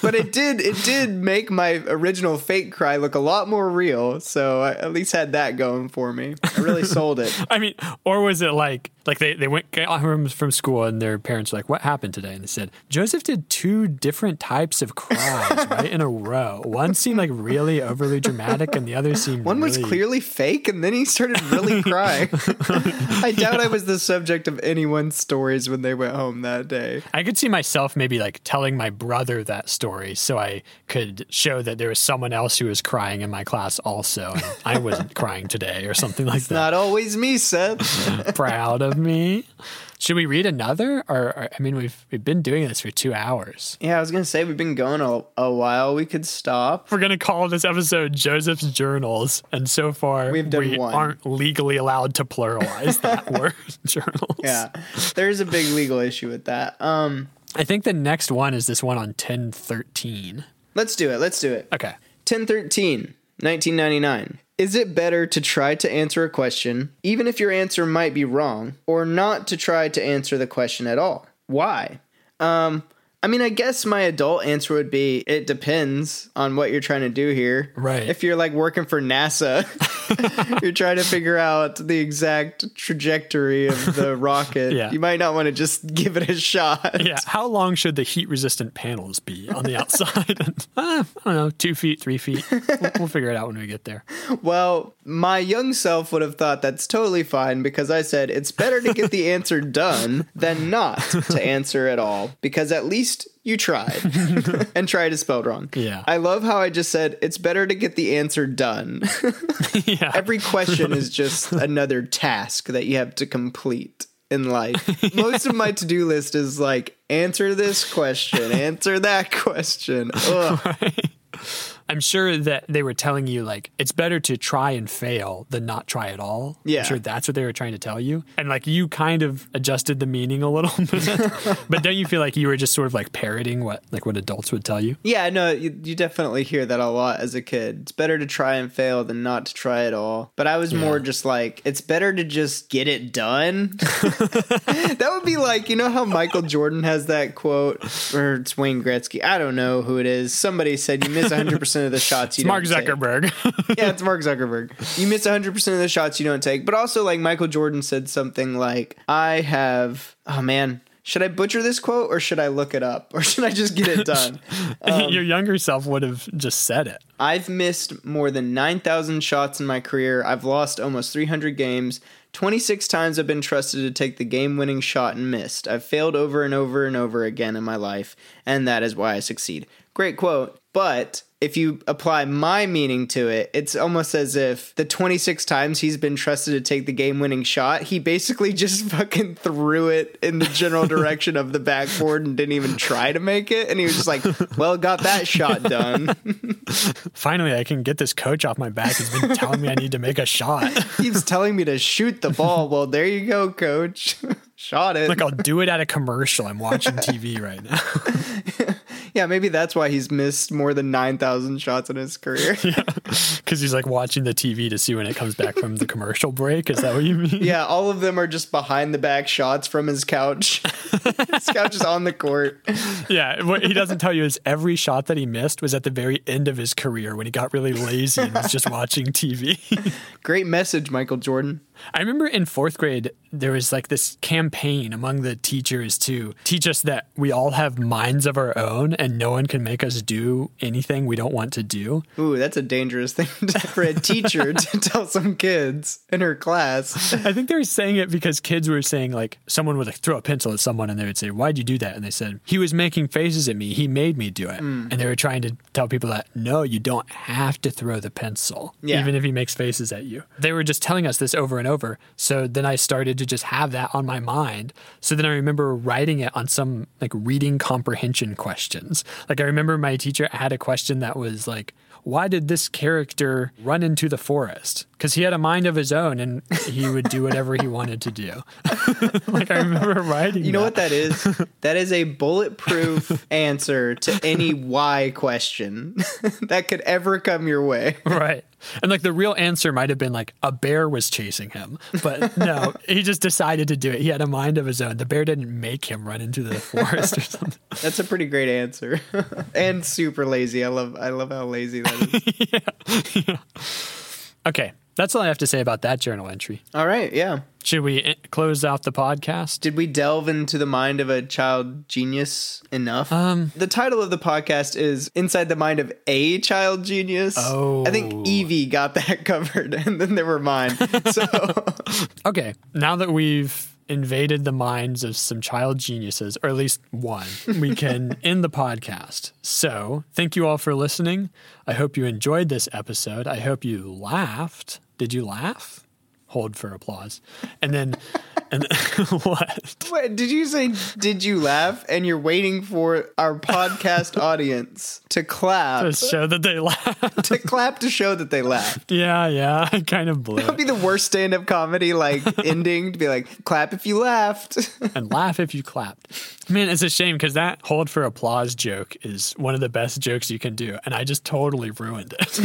But it did it did make my original fake cry look a lot more real. So I at least had that going for me. I really sold it. I mean, or was it like like they, they went got home from school and their parents were like, "What happened today?" And they said Joseph did two different types of cries right in a row. One seemed like really overly dramatic, and the other seemed One was clearly fake and then he started really crying. I doubt I was the subject of anyone's stories when they went home that day. I could see myself maybe like telling my brother that story so I could show that there was someone else who was crying in my class also. And I wasn't crying today or something like that. Not always me, Seth. Proud of me. Should we read another? Or, or I mean, we've we've been doing this for two hours. yeah, I was gonna say we've been going a, a while. We could stop. We're gonna call this episode Joseph's Journals, and so far We've done we one. aren't legally allowed to pluralize that word, journals. Yeah. There's a big legal issue with that. Um I think the next one is this one on ten thirteen. let's do it. Let's do it. Okay. 1013, 1999. Is it better to try to answer a question, even if your answer might be wrong, or not to try to answer the question at all? Why? Um, I mean, I guess my adult answer would be it depends on what you're trying to do here. Right. If you're like working for NASA, you're trying to figure out the exact trajectory of the rocket. Yeah. You might not want to just give it a shot. Yeah. How long should the heat resistant panels be on the outside? uh, I don't know, two feet, three feet. We'll, we'll figure it out when we get there. Well, my young self would have thought that's totally fine because I said it's better to get the answer done than not to answer at all because at least you tried and tried is spelled wrong. Yeah. I love how I just said it's better to get the answer done. yeah. Every question is just another task that you have to complete in life. Most of my to do list is like answer this question, answer that question. Ugh. I'm sure that they were telling you like it's better to try and fail than not try at all. Yeah. I'm sure that's what they were trying to tell you. And like you kind of adjusted the meaning a little bit. but don't you feel like you were just sort of like parroting what like what adults would tell you? Yeah, no, you, you definitely hear that a lot as a kid. It's better to try and fail than not to try at all. But I was more just like, it's better to just get it done. that would be like, you know how Michael Jordan has that quote, or it's Wayne Gretzky. I don't know who it is. Somebody said you miss 100% of the shots you Mark don't take." Zuckerberg. yeah, it's Mark Zuckerberg. You miss 100% of the shots you don't take. But also, like, Michael Jordan said something like, I have, oh man, should I butcher this quote or should I look it up or should I just get it done? Your um, younger self would have just said it. I've missed more than 9,000 shots in my career. I've lost almost 300 games. 26 times I've been trusted to take the game winning shot and missed. I've failed over and over and over again in my life, and that is why I succeed. Great quote, but if you apply my meaning to it, it's almost as if the 26 times he's been trusted to take the game winning shot, he basically just fucking threw it in the general direction of the backboard and didn't even try to make it. And he was just like, well, got that shot done. Finally, I can get this coach off my back. He's been telling me I need to make a shot. he's telling me to shoot the ball. Well, there you go, coach. Shot it. Like I'll do it at a commercial. I'm watching TV right now. Yeah, maybe that's why he's missed more than 9,000 shots in his career. Yeah. Because he's like watching the TV to see when it comes back from the commercial break. Is that what you mean? Yeah, all of them are just behind the back shots from his couch. His couch is on the court. Yeah, what he doesn't tell you is every shot that he missed was at the very end of his career when he got really lazy and was just watching TV. Great message, Michael Jordan. I remember in fourth grade, there was like this campaign among the teachers to teach us that we all have minds of our own and no one can make us do anything we don't want to do. Ooh, that's a dangerous thing for a teacher to tell some kids in her class. I think they were saying it because kids were saying, like, someone would like throw a pencil at someone and they would say, Why'd you do that? And they said, He was making faces at me. He made me do it. Mm. And they were trying to tell people that, no, you don't have to throw the pencil, Yeah. even if he makes faces at you. They were just telling us this over and over. So then I started to just have that on my mind. So then I remember writing it on some like reading comprehension questions. Like I remember my teacher had a question that was like, why did this character run into the forest? Because he had a mind of his own and he would do whatever he wanted to do. like I remember writing. You know what that is? That is a bulletproof answer to any why question that could ever come your way. Right. And like the real answer might have been like a bear was chasing him. But no, he just decided to do it. He had a mind of his own. The bear didn't make him run into the forest or something. That's a pretty great answer. and super lazy. I love I love how lazy that is. Yeah. Okay. That's all I have to say about that journal entry. All right, yeah. Should we close out the podcast? Did we delve into the mind of a child genius enough? Um, the title of the podcast is Inside the Mind of a Child Genius. Oh. I think Evie got that covered, and then there were mine. So, Okay. Now that we've invaded the minds of some child geniuses, or at least one, we can end the podcast. So, thank you all for listening. I hope you enjoyed this episode. I hope you laughed. Did you laugh? Hold for applause. And then, and what? wait, did you say, did you laugh? And you're waiting for our podcast audience to clap. To show that they laughed. to clap to show that they laughed. Yeah, yeah. I kind of blew That'd be the worst stand up comedy, like ending to be like, clap if you laughed. and laugh if you clapped. Man, it's a shame because that hold for applause joke is one of the best jokes you can do, and I just totally ruined it.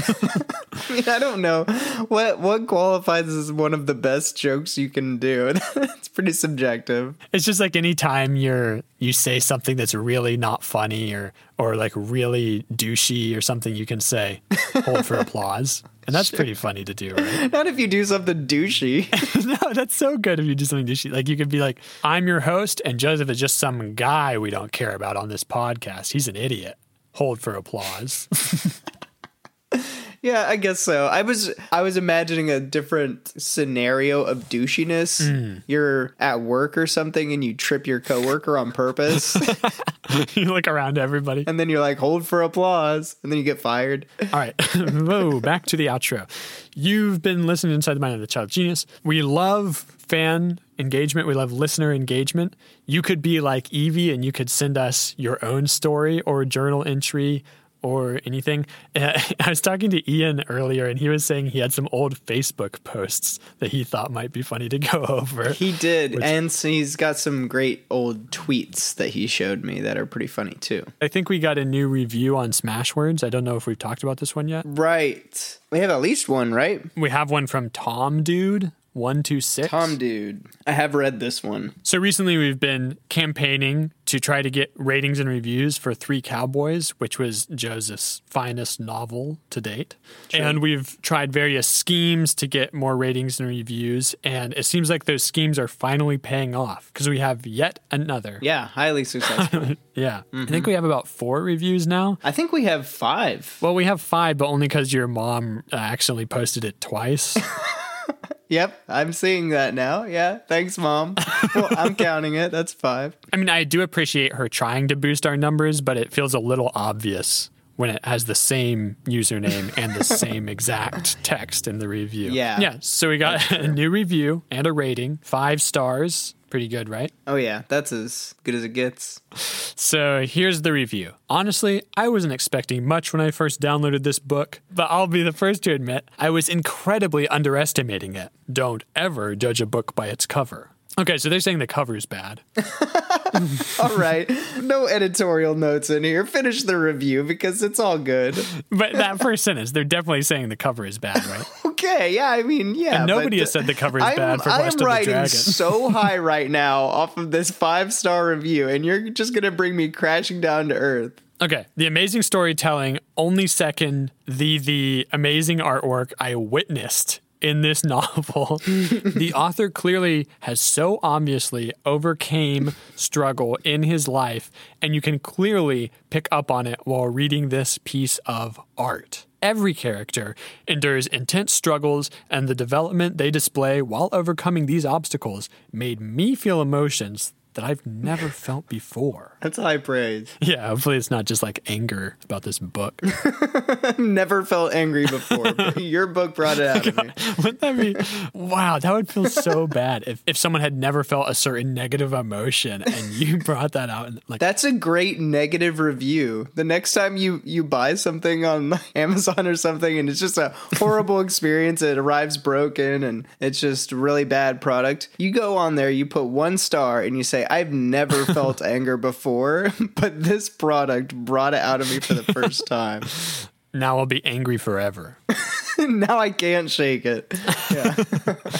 I mean, I don't know what what qualifies as one of the best jokes you can do. it's pretty subjective. it's just like anytime you're you say something that's really not funny or or like really douchey or something, you can say hold for applause, and that's pretty funny to do, right? Not if you do something douchey. no, that's so good if you do something douchey. Like you could be like, "I'm your host, and Joseph is just some guy we don't care about on this podcast. He's an idiot." Hold for applause. Yeah, I guess so. I was I was imagining a different scenario of douchiness. Hmm. You're at work or something and you trip your coworker on purpose, you look around everybody. and then you're like, hold for applause, and then you get fired. All right. Whoa, back to the outro. You've been listening Inside the Mind of the Child Genius. We love fan engagement. We love listener engagement. You could be like Evie and you could send us your own story or journal entry or anything. Uh, I was talking to Ian earlier and he was saying he had some old Facebook posts that he thought might be funny to go over. He did, and so he's got some great old tweets that he showed me that are pretty funny too. I think we got a new review on Smashwords. I don't know if we've talked about this one yet. Right. We have at least one, right? We have one from Tom Dude. 126. Tom Dude. I have read this one. So recently we've been campaigning to try to get ratings and reviews for Three Cowboys, which was Joseph's finest novel to date. And we've tried various schemes to get more ratings and reviews. And it seems like those schemes are finally paying off because we have yet another. Yeah, highly successful. Yeah. I think we have about four reviews now. I think we have five. Well, we have five, but only because your mom uh, accidentally posted it twice. Yep, I'm seeing that now. Yeah, thanks, mom. well, I'm counting it. That's five. I mean, I do appreciate her trying to boost our numbers, but it feels a little obvious when it has the same username and the same exact text in the review. Yeah. Yeah. So we got a new review and a rating, five stars. Pretty good, right? Oh yeah, that's as good as it gets. So here's the review. Honestly, I wasn't expecting much when I first downloaded this book, but I'll be the first to admit I was incredibly underestimating it. Don't ever judge a book by its cover. Okay, so they're saying the cover is bad. All right, no editorial notes in here. Finish the review because it's all good. But that first sentence, they're definitely saying the cover is bad, right? okay, yeah, I mean, yeah. And nobody has said the cover is I'm, bad for I'm of the Dragon. so high right now off of this five star review, and you're just gonna bring me crashing down to earth. Okay, the amazing storytelling only second the the amazing artwork I witnessed in this novel. the author clearly has so obviously overcame struggle in his life and you can clearly pick up on it while reading this piece of art. Every character endures intense struggles, and the development they display while overcoming these obstacles made me feel emotions that I've never felt before. That's high praise. Yeah, hopefully it's not just like anger about this book. Never felt angry before. your book brought it out of me. Wouldn't that be wow? That would feel so bad if, if someone had never felt a certain negative emotion and you brought that out and like That's a great negative review. The next time you you buy something on Amazon or something and it's just a horrible experience, it arrives broken and it's just a really bad product. You go on there, you put one star and you say, "I've never felt anger before, but this product brought it out of me for the first time." Now I'll be angry forever. now I can't shake it. Yeah.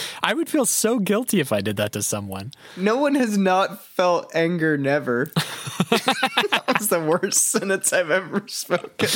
I would feel so guilty if I did that to someone. No one has not felt anger never. that was the worst sentence I've ever spoken.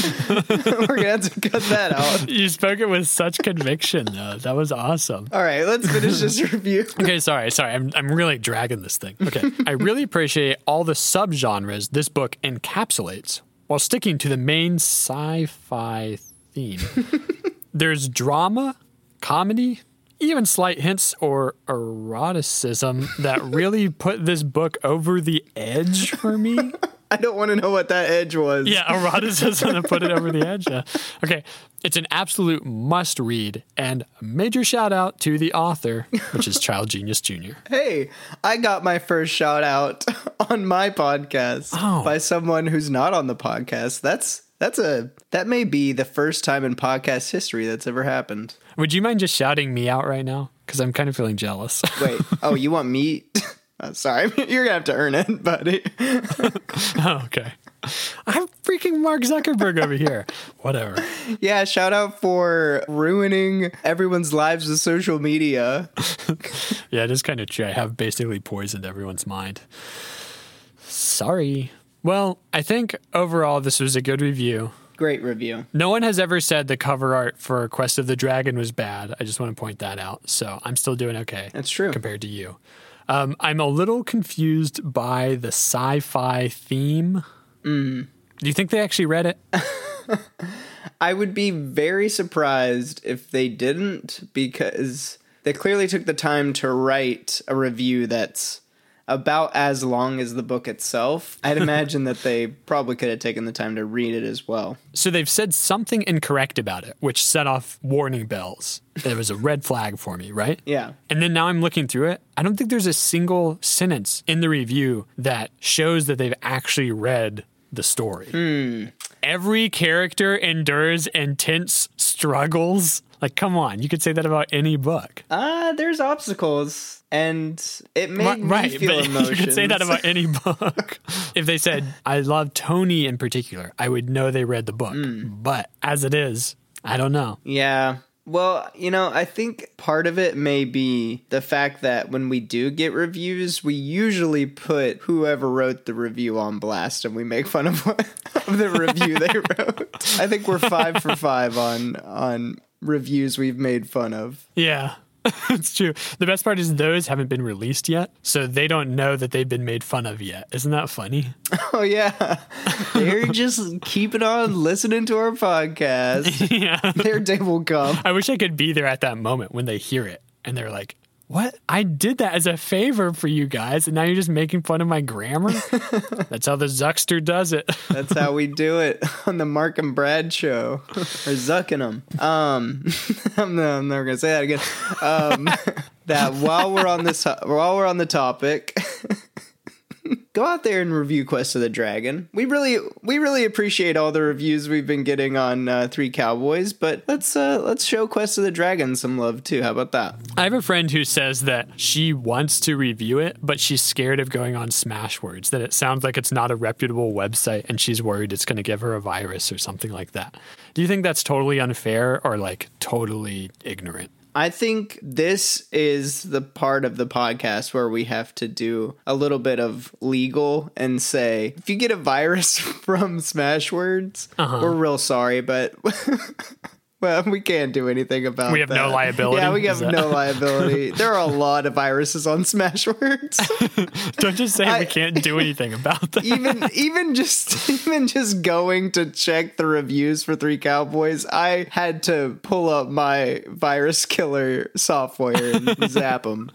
We're gonna have to cut that out. You spoke it with such conviction though. That was awesome. All right, let's finish this review. Okay, sorry, sorry. I'm I'm really dragging this thing. Okay. I really appreciate all the subgenres this book encapsulates while sticking to the main sci-fi theme. There's drama, comedy, even slight hints or eroticism that really put this book over the edge for me. I don't want to know what that edge was. Yeah, eroticism that put it over the edge. Yeah. Okay, it's an absolute must read, and a major shout out to the author, which is Child Genius Jr. Hey, I got my first shout out on my podcast Oh. by someone who's not on the podcast. That's that's a that may be the first time in podcast history that's ever happened. Would you mind just shouting me out right now? Because I'm kind of feeling jealous. Wait, oh, you want me? Uh, sorry, you're gonna have to earn it, buddy. oh, okay. I'm freaking Mark Zuckerberg over here. Whatever. Yeah, shout out for ruining everyone's lives with social media. Yeah, it is kind of true. I have basically poisoned everyone's mind. Sorry. Well, I think overall this was a good review. Great review. No one has ever said the cover art for Quest of the Dragon was bad. I just want to point that out. So I'm still doing okay. That's true. Compared to you. Um, I'm a little confused by the sci fi theme. Mm. Do you think they actually read it? I would be very surprised if they didn't because they clearly took the time to write a review that's about as long as the book itself. I'd imagine that they probably could have taken the time to read it as well. So they've said something incorrect about it, which set off warning bells. There was a red flag for me, right? Yeah. And then now I'm looking through it. I don't think there's a single sentence in the review that shows that they've actually read the story. Hmm. Every character endures intense struggles. Like, come on, you could say that about any book. Uh, there's obstacles and it made Right, me right, feel but emotions. you could say that about any book. if they said, I love Tony in particular, I would know they read the book. But as it is, I don't know. Yeah. Well, you know, I think part of it may be the fact that when we do get reviews, we usually put whoever wrote the review on blast and we make fun of, of the review they wrote. I think we're five for five on on reviews we've made fun of. Yeah. it's true. The best part is those haven't been released yet, so they don't know that they've been made fun of yet. Isn't that funny? Oh yeah, they're just keeping on listening to our podcast. yeah. Their day will come. I wish I could be there at that moment when they hear it and they're like, "What? I did that as a favor for you guys, and now you're just making fun of my grammar." That's how the Zuckster does it. That's how we do it on the Mark and Brad show. Or zucking them. Um, I'm, no- I'm never gonna say that again. Um, that while we're on this, while we're on the topic, go out there and review Quest of the Dragon. We really, we really appreciate all the reviews we've been getting on uh, Three Cowboys, but let's uh, let's show Quest of the Dragon some love too. How about that? I have a friend who says that she wants to review it, but she's scared of going on Smashwords, that it sounds like it's not a reputable website and she's worried it's going to give her a virus or something like that. Do you think that's totally unfair or like totally ignorant? I think this is the part of the podcast where we have to do a little bit of legal and say if you get a virus from Smashwords, Uh-huh. we're real sorry, but well, we can't do anything about. We have no liability? Yeah, we have that- no liability. there are a lot of viruses on Smashwords. Don't just say I- we can't do anything about that. even even just even just going to check the reviews for Three Cowboys, I had to pull up my virus killer software and zap them.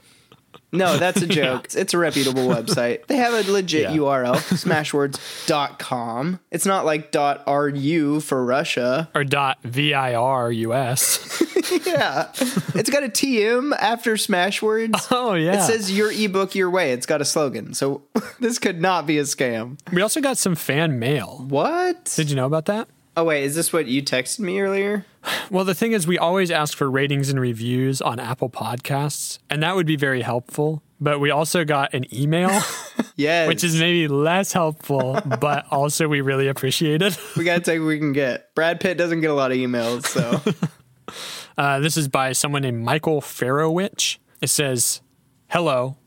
No, that's a joke. It's a reputable website. They have a legit Yeah. URL, smashwords.com. It's not like .ru for Russia. or dot V-I-R-U-S. Yeah. it's got a TM after Smashwords. Oh, yeah. It says your ebook your way. It's got a slogan. So this could not be a scam. we also got some fan mail. What? Did you know about that? Oh wait, is this what you texted me earlier? Well, the thing is, we always ask for ratings and reviews on Apple Podcasts, and that would be very helpful. But we also got an email, Yes. which is maybe less helpful, but also we really appreciate it. we gotta take what we can get. Brad Pitt doesn't get a lot of emails, so Uh, this is by someone named Michael Farrowich. It says, Hello.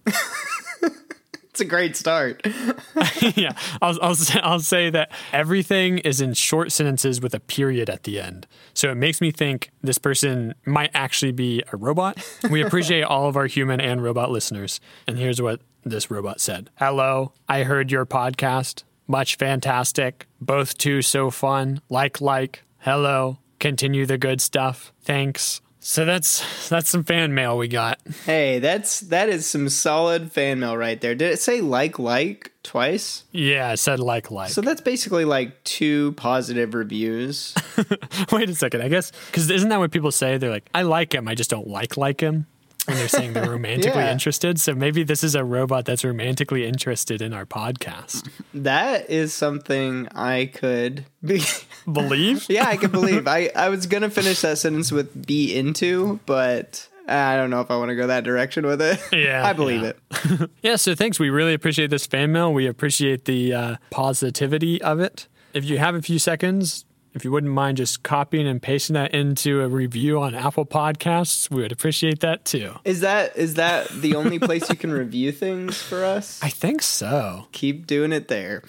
It's a great start. yeah, I'll, I'll, I'll say that everything is in short sentences with a period at the end. So it makes me think this person might actually be a robot. We appreciate all of our human and robot listeners. And here's what this robot said Hello, I heard your podcast. Much fantastic. Both two so fun. Like, like. Hello. Continue the good stuff. Thanks. So that's that's some fan mail we got. Hey, that's that is some solid fan mail right there. Did it say like like twice? Yeah, I said like like. So that's basically like two positive reviews. Wait a second. I guess because isn't that what people say? They're like, I like him. I just don't like like him. And they're saying they're romantically Yeah. interested. So maybe this is a robot that's romantically interested in our podcast. that is something I could be Believe? Yeah, I can believe. I, I was gonna finish that sentence with be into, but I don't know if I want to go that direction with it. Yeah, I believe yeah. it. Yeah. So thanks. We really appreciate this fan mail. We appreciate the uh, positivity of it. If you have a few seconds, if you wouldn't mind just copying and pasting that into a review on Apple Podcasts, we would appreciate that too. Is that is that the only place you can review things for us? I think so. Keep doing it there.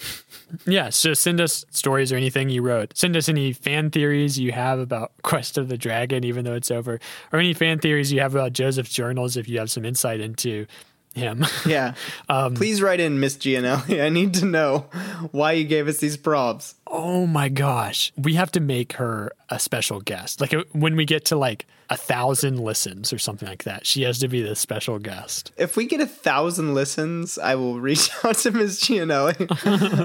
Yeah, so send us stories or anything you wrote. Send us any fan theories you have about Quest of the Dragon, even though it's over, or any fan theories you have about Joseph's journals if you have some insight into him. Yeah. Um, Please write in Miss Gianelli. I need to know why you gave us these props. oh my gosh. We have to make her a special guest. Like uh, when we get to like a thousand listens or something like that, she has to be the special guest. If we get a thousand listens, I will reach out to Miss Gianelli.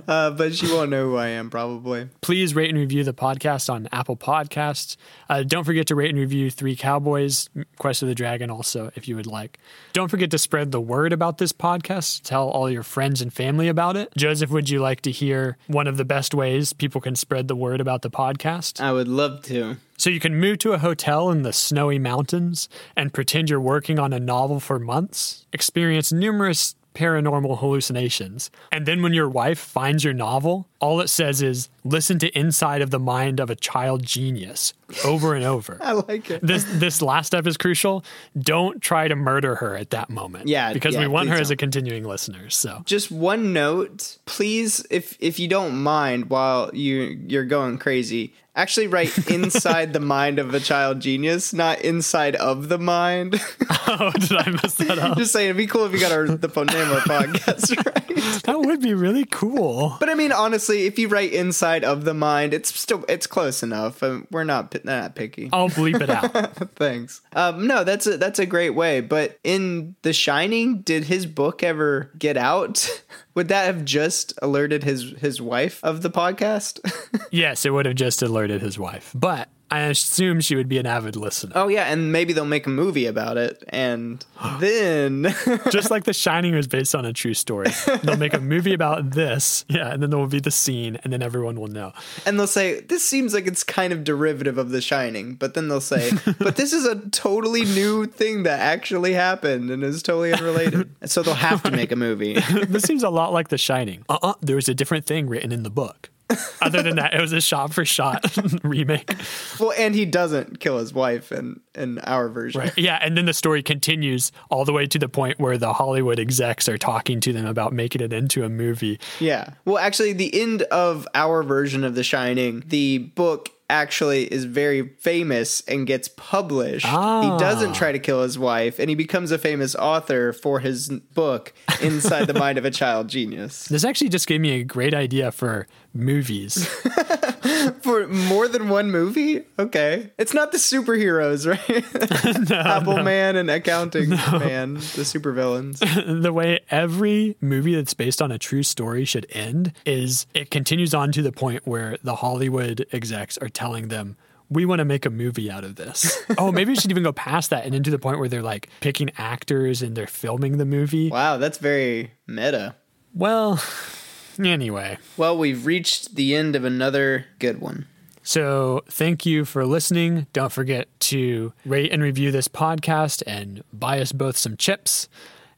uh, but she won't know who I am, probably. please rate and review the podcast on Apple Podcasts. Uh, don't forget to rate and review Three Cowboys, Quest of the Dragon, also, if you would like. Don't forget to spread the word about this podcast. Tell all your friends and family about it. Joseph, would you like to hear one of the best ways people can spread the word about the podcast? I would love to. So you can move to a hotel in the snowy mountains and pretend you're working on a novel for months, experience numerous paranormal hallucinations. And then when your wife finds your novel, all it says is listen to Inside of the Mind of a Child Genius over and over. I like it. This this last step is crucial. Don't try to murder her at that moment. Yeah, Because yeah, we want her please as a continuing listener. So Just one note, please, if if you don't mind, while you you're going crazy, actually write inside the mind of a child genius, not inside of the mind. Oh, did I mess that up? Just saying, it'd be cool if you got our the phone name of our podcast right. that would be really cool. But I mean, honestly, if you write inside of the mind, it's still it's close enough. Um, we're not not picky. I'll bleep it out. Thanks. Um, no, that's a that's a great way. But in The Shining, did his book ever get out? Would that have just alerted his his wife of the podcast? Yes, it would have just alerted his wife. But I assume she would be an avid listener. oh yeah, and maybe they'll make a movie about it, and then Just like The Shining was based on a true story. They'll make a movie about this. Yeah, and then there will be the scene, and then everyone will know. and they'll say this seems like it's kind of derivative of The Shining, but then they'll say, but this is a totally new thing that actually happened and is totally unrelated. so they'll have to make a movie. this seems a lot like The Shining. Uh uh there was a different thing written in the book. Other than that, it was a shot for shot remake. Well, and he doesn't kill his wife in in our version. Right. Yeah, and then the story continues all the way to the point where the Hollywood execs are talking to them about making it into a movie. Yeah. Well, actually, the end of our version of The Shining, the book actually is very famous and gets published. Ah. He doesn't try to kill his wife, and he becomes a famous author for his book, Inside the Mind of a Child Genius. This actually just gave me a great idea for movies. For more than one movie? Okay. It's not the superheroes, right? Apple Man and Accounting Man, the supervillains. the way every movie that's based on a true story should end is it continues on to the point where the Hollywood execs are telling them, we want to make a movie out of this. oh, maybe we should even go past that and into the point where they're like picking actors and they're filming the movie. Wow, that's very meta. Well, anyway. Well, we've reached the end of another good one. So, thank you for listening. Don't forget to rate and review this podcast and buy us both some chips.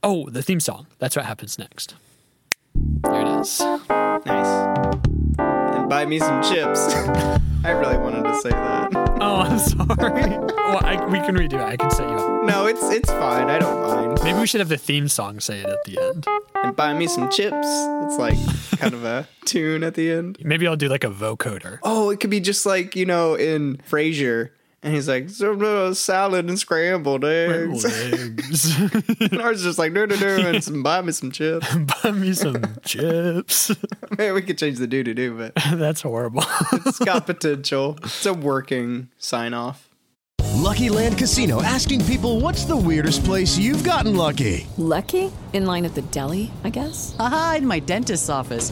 Oh, the theme song. That's what happens next. There it is. Nice. Buy me some chips. I really wanted to say that. Oh, I'm sorry. well, I, we can redo it. I can set you up. No, it's it's fine. I don't mind. Maybe we should have the theme song say it at the end. And buy me some chips. It's like kind of a tune at the end. Maybe I'll do like a vocoder. Oh, it could be just like, you know, in Frasier. And he's like, so, uh, salad and scrambled eggs. Legs. and ours is just like, no, no, no, and some, buy me some chips. Buy me some chips. Man, we could change the do to do, but That's horrible. it's got potential. It's a working sign off. Lucky Land Casino asking people what's the weirdest place you've gotten lucky? Lucky? In line at the deli, I guess? Aha, in my dentist's office.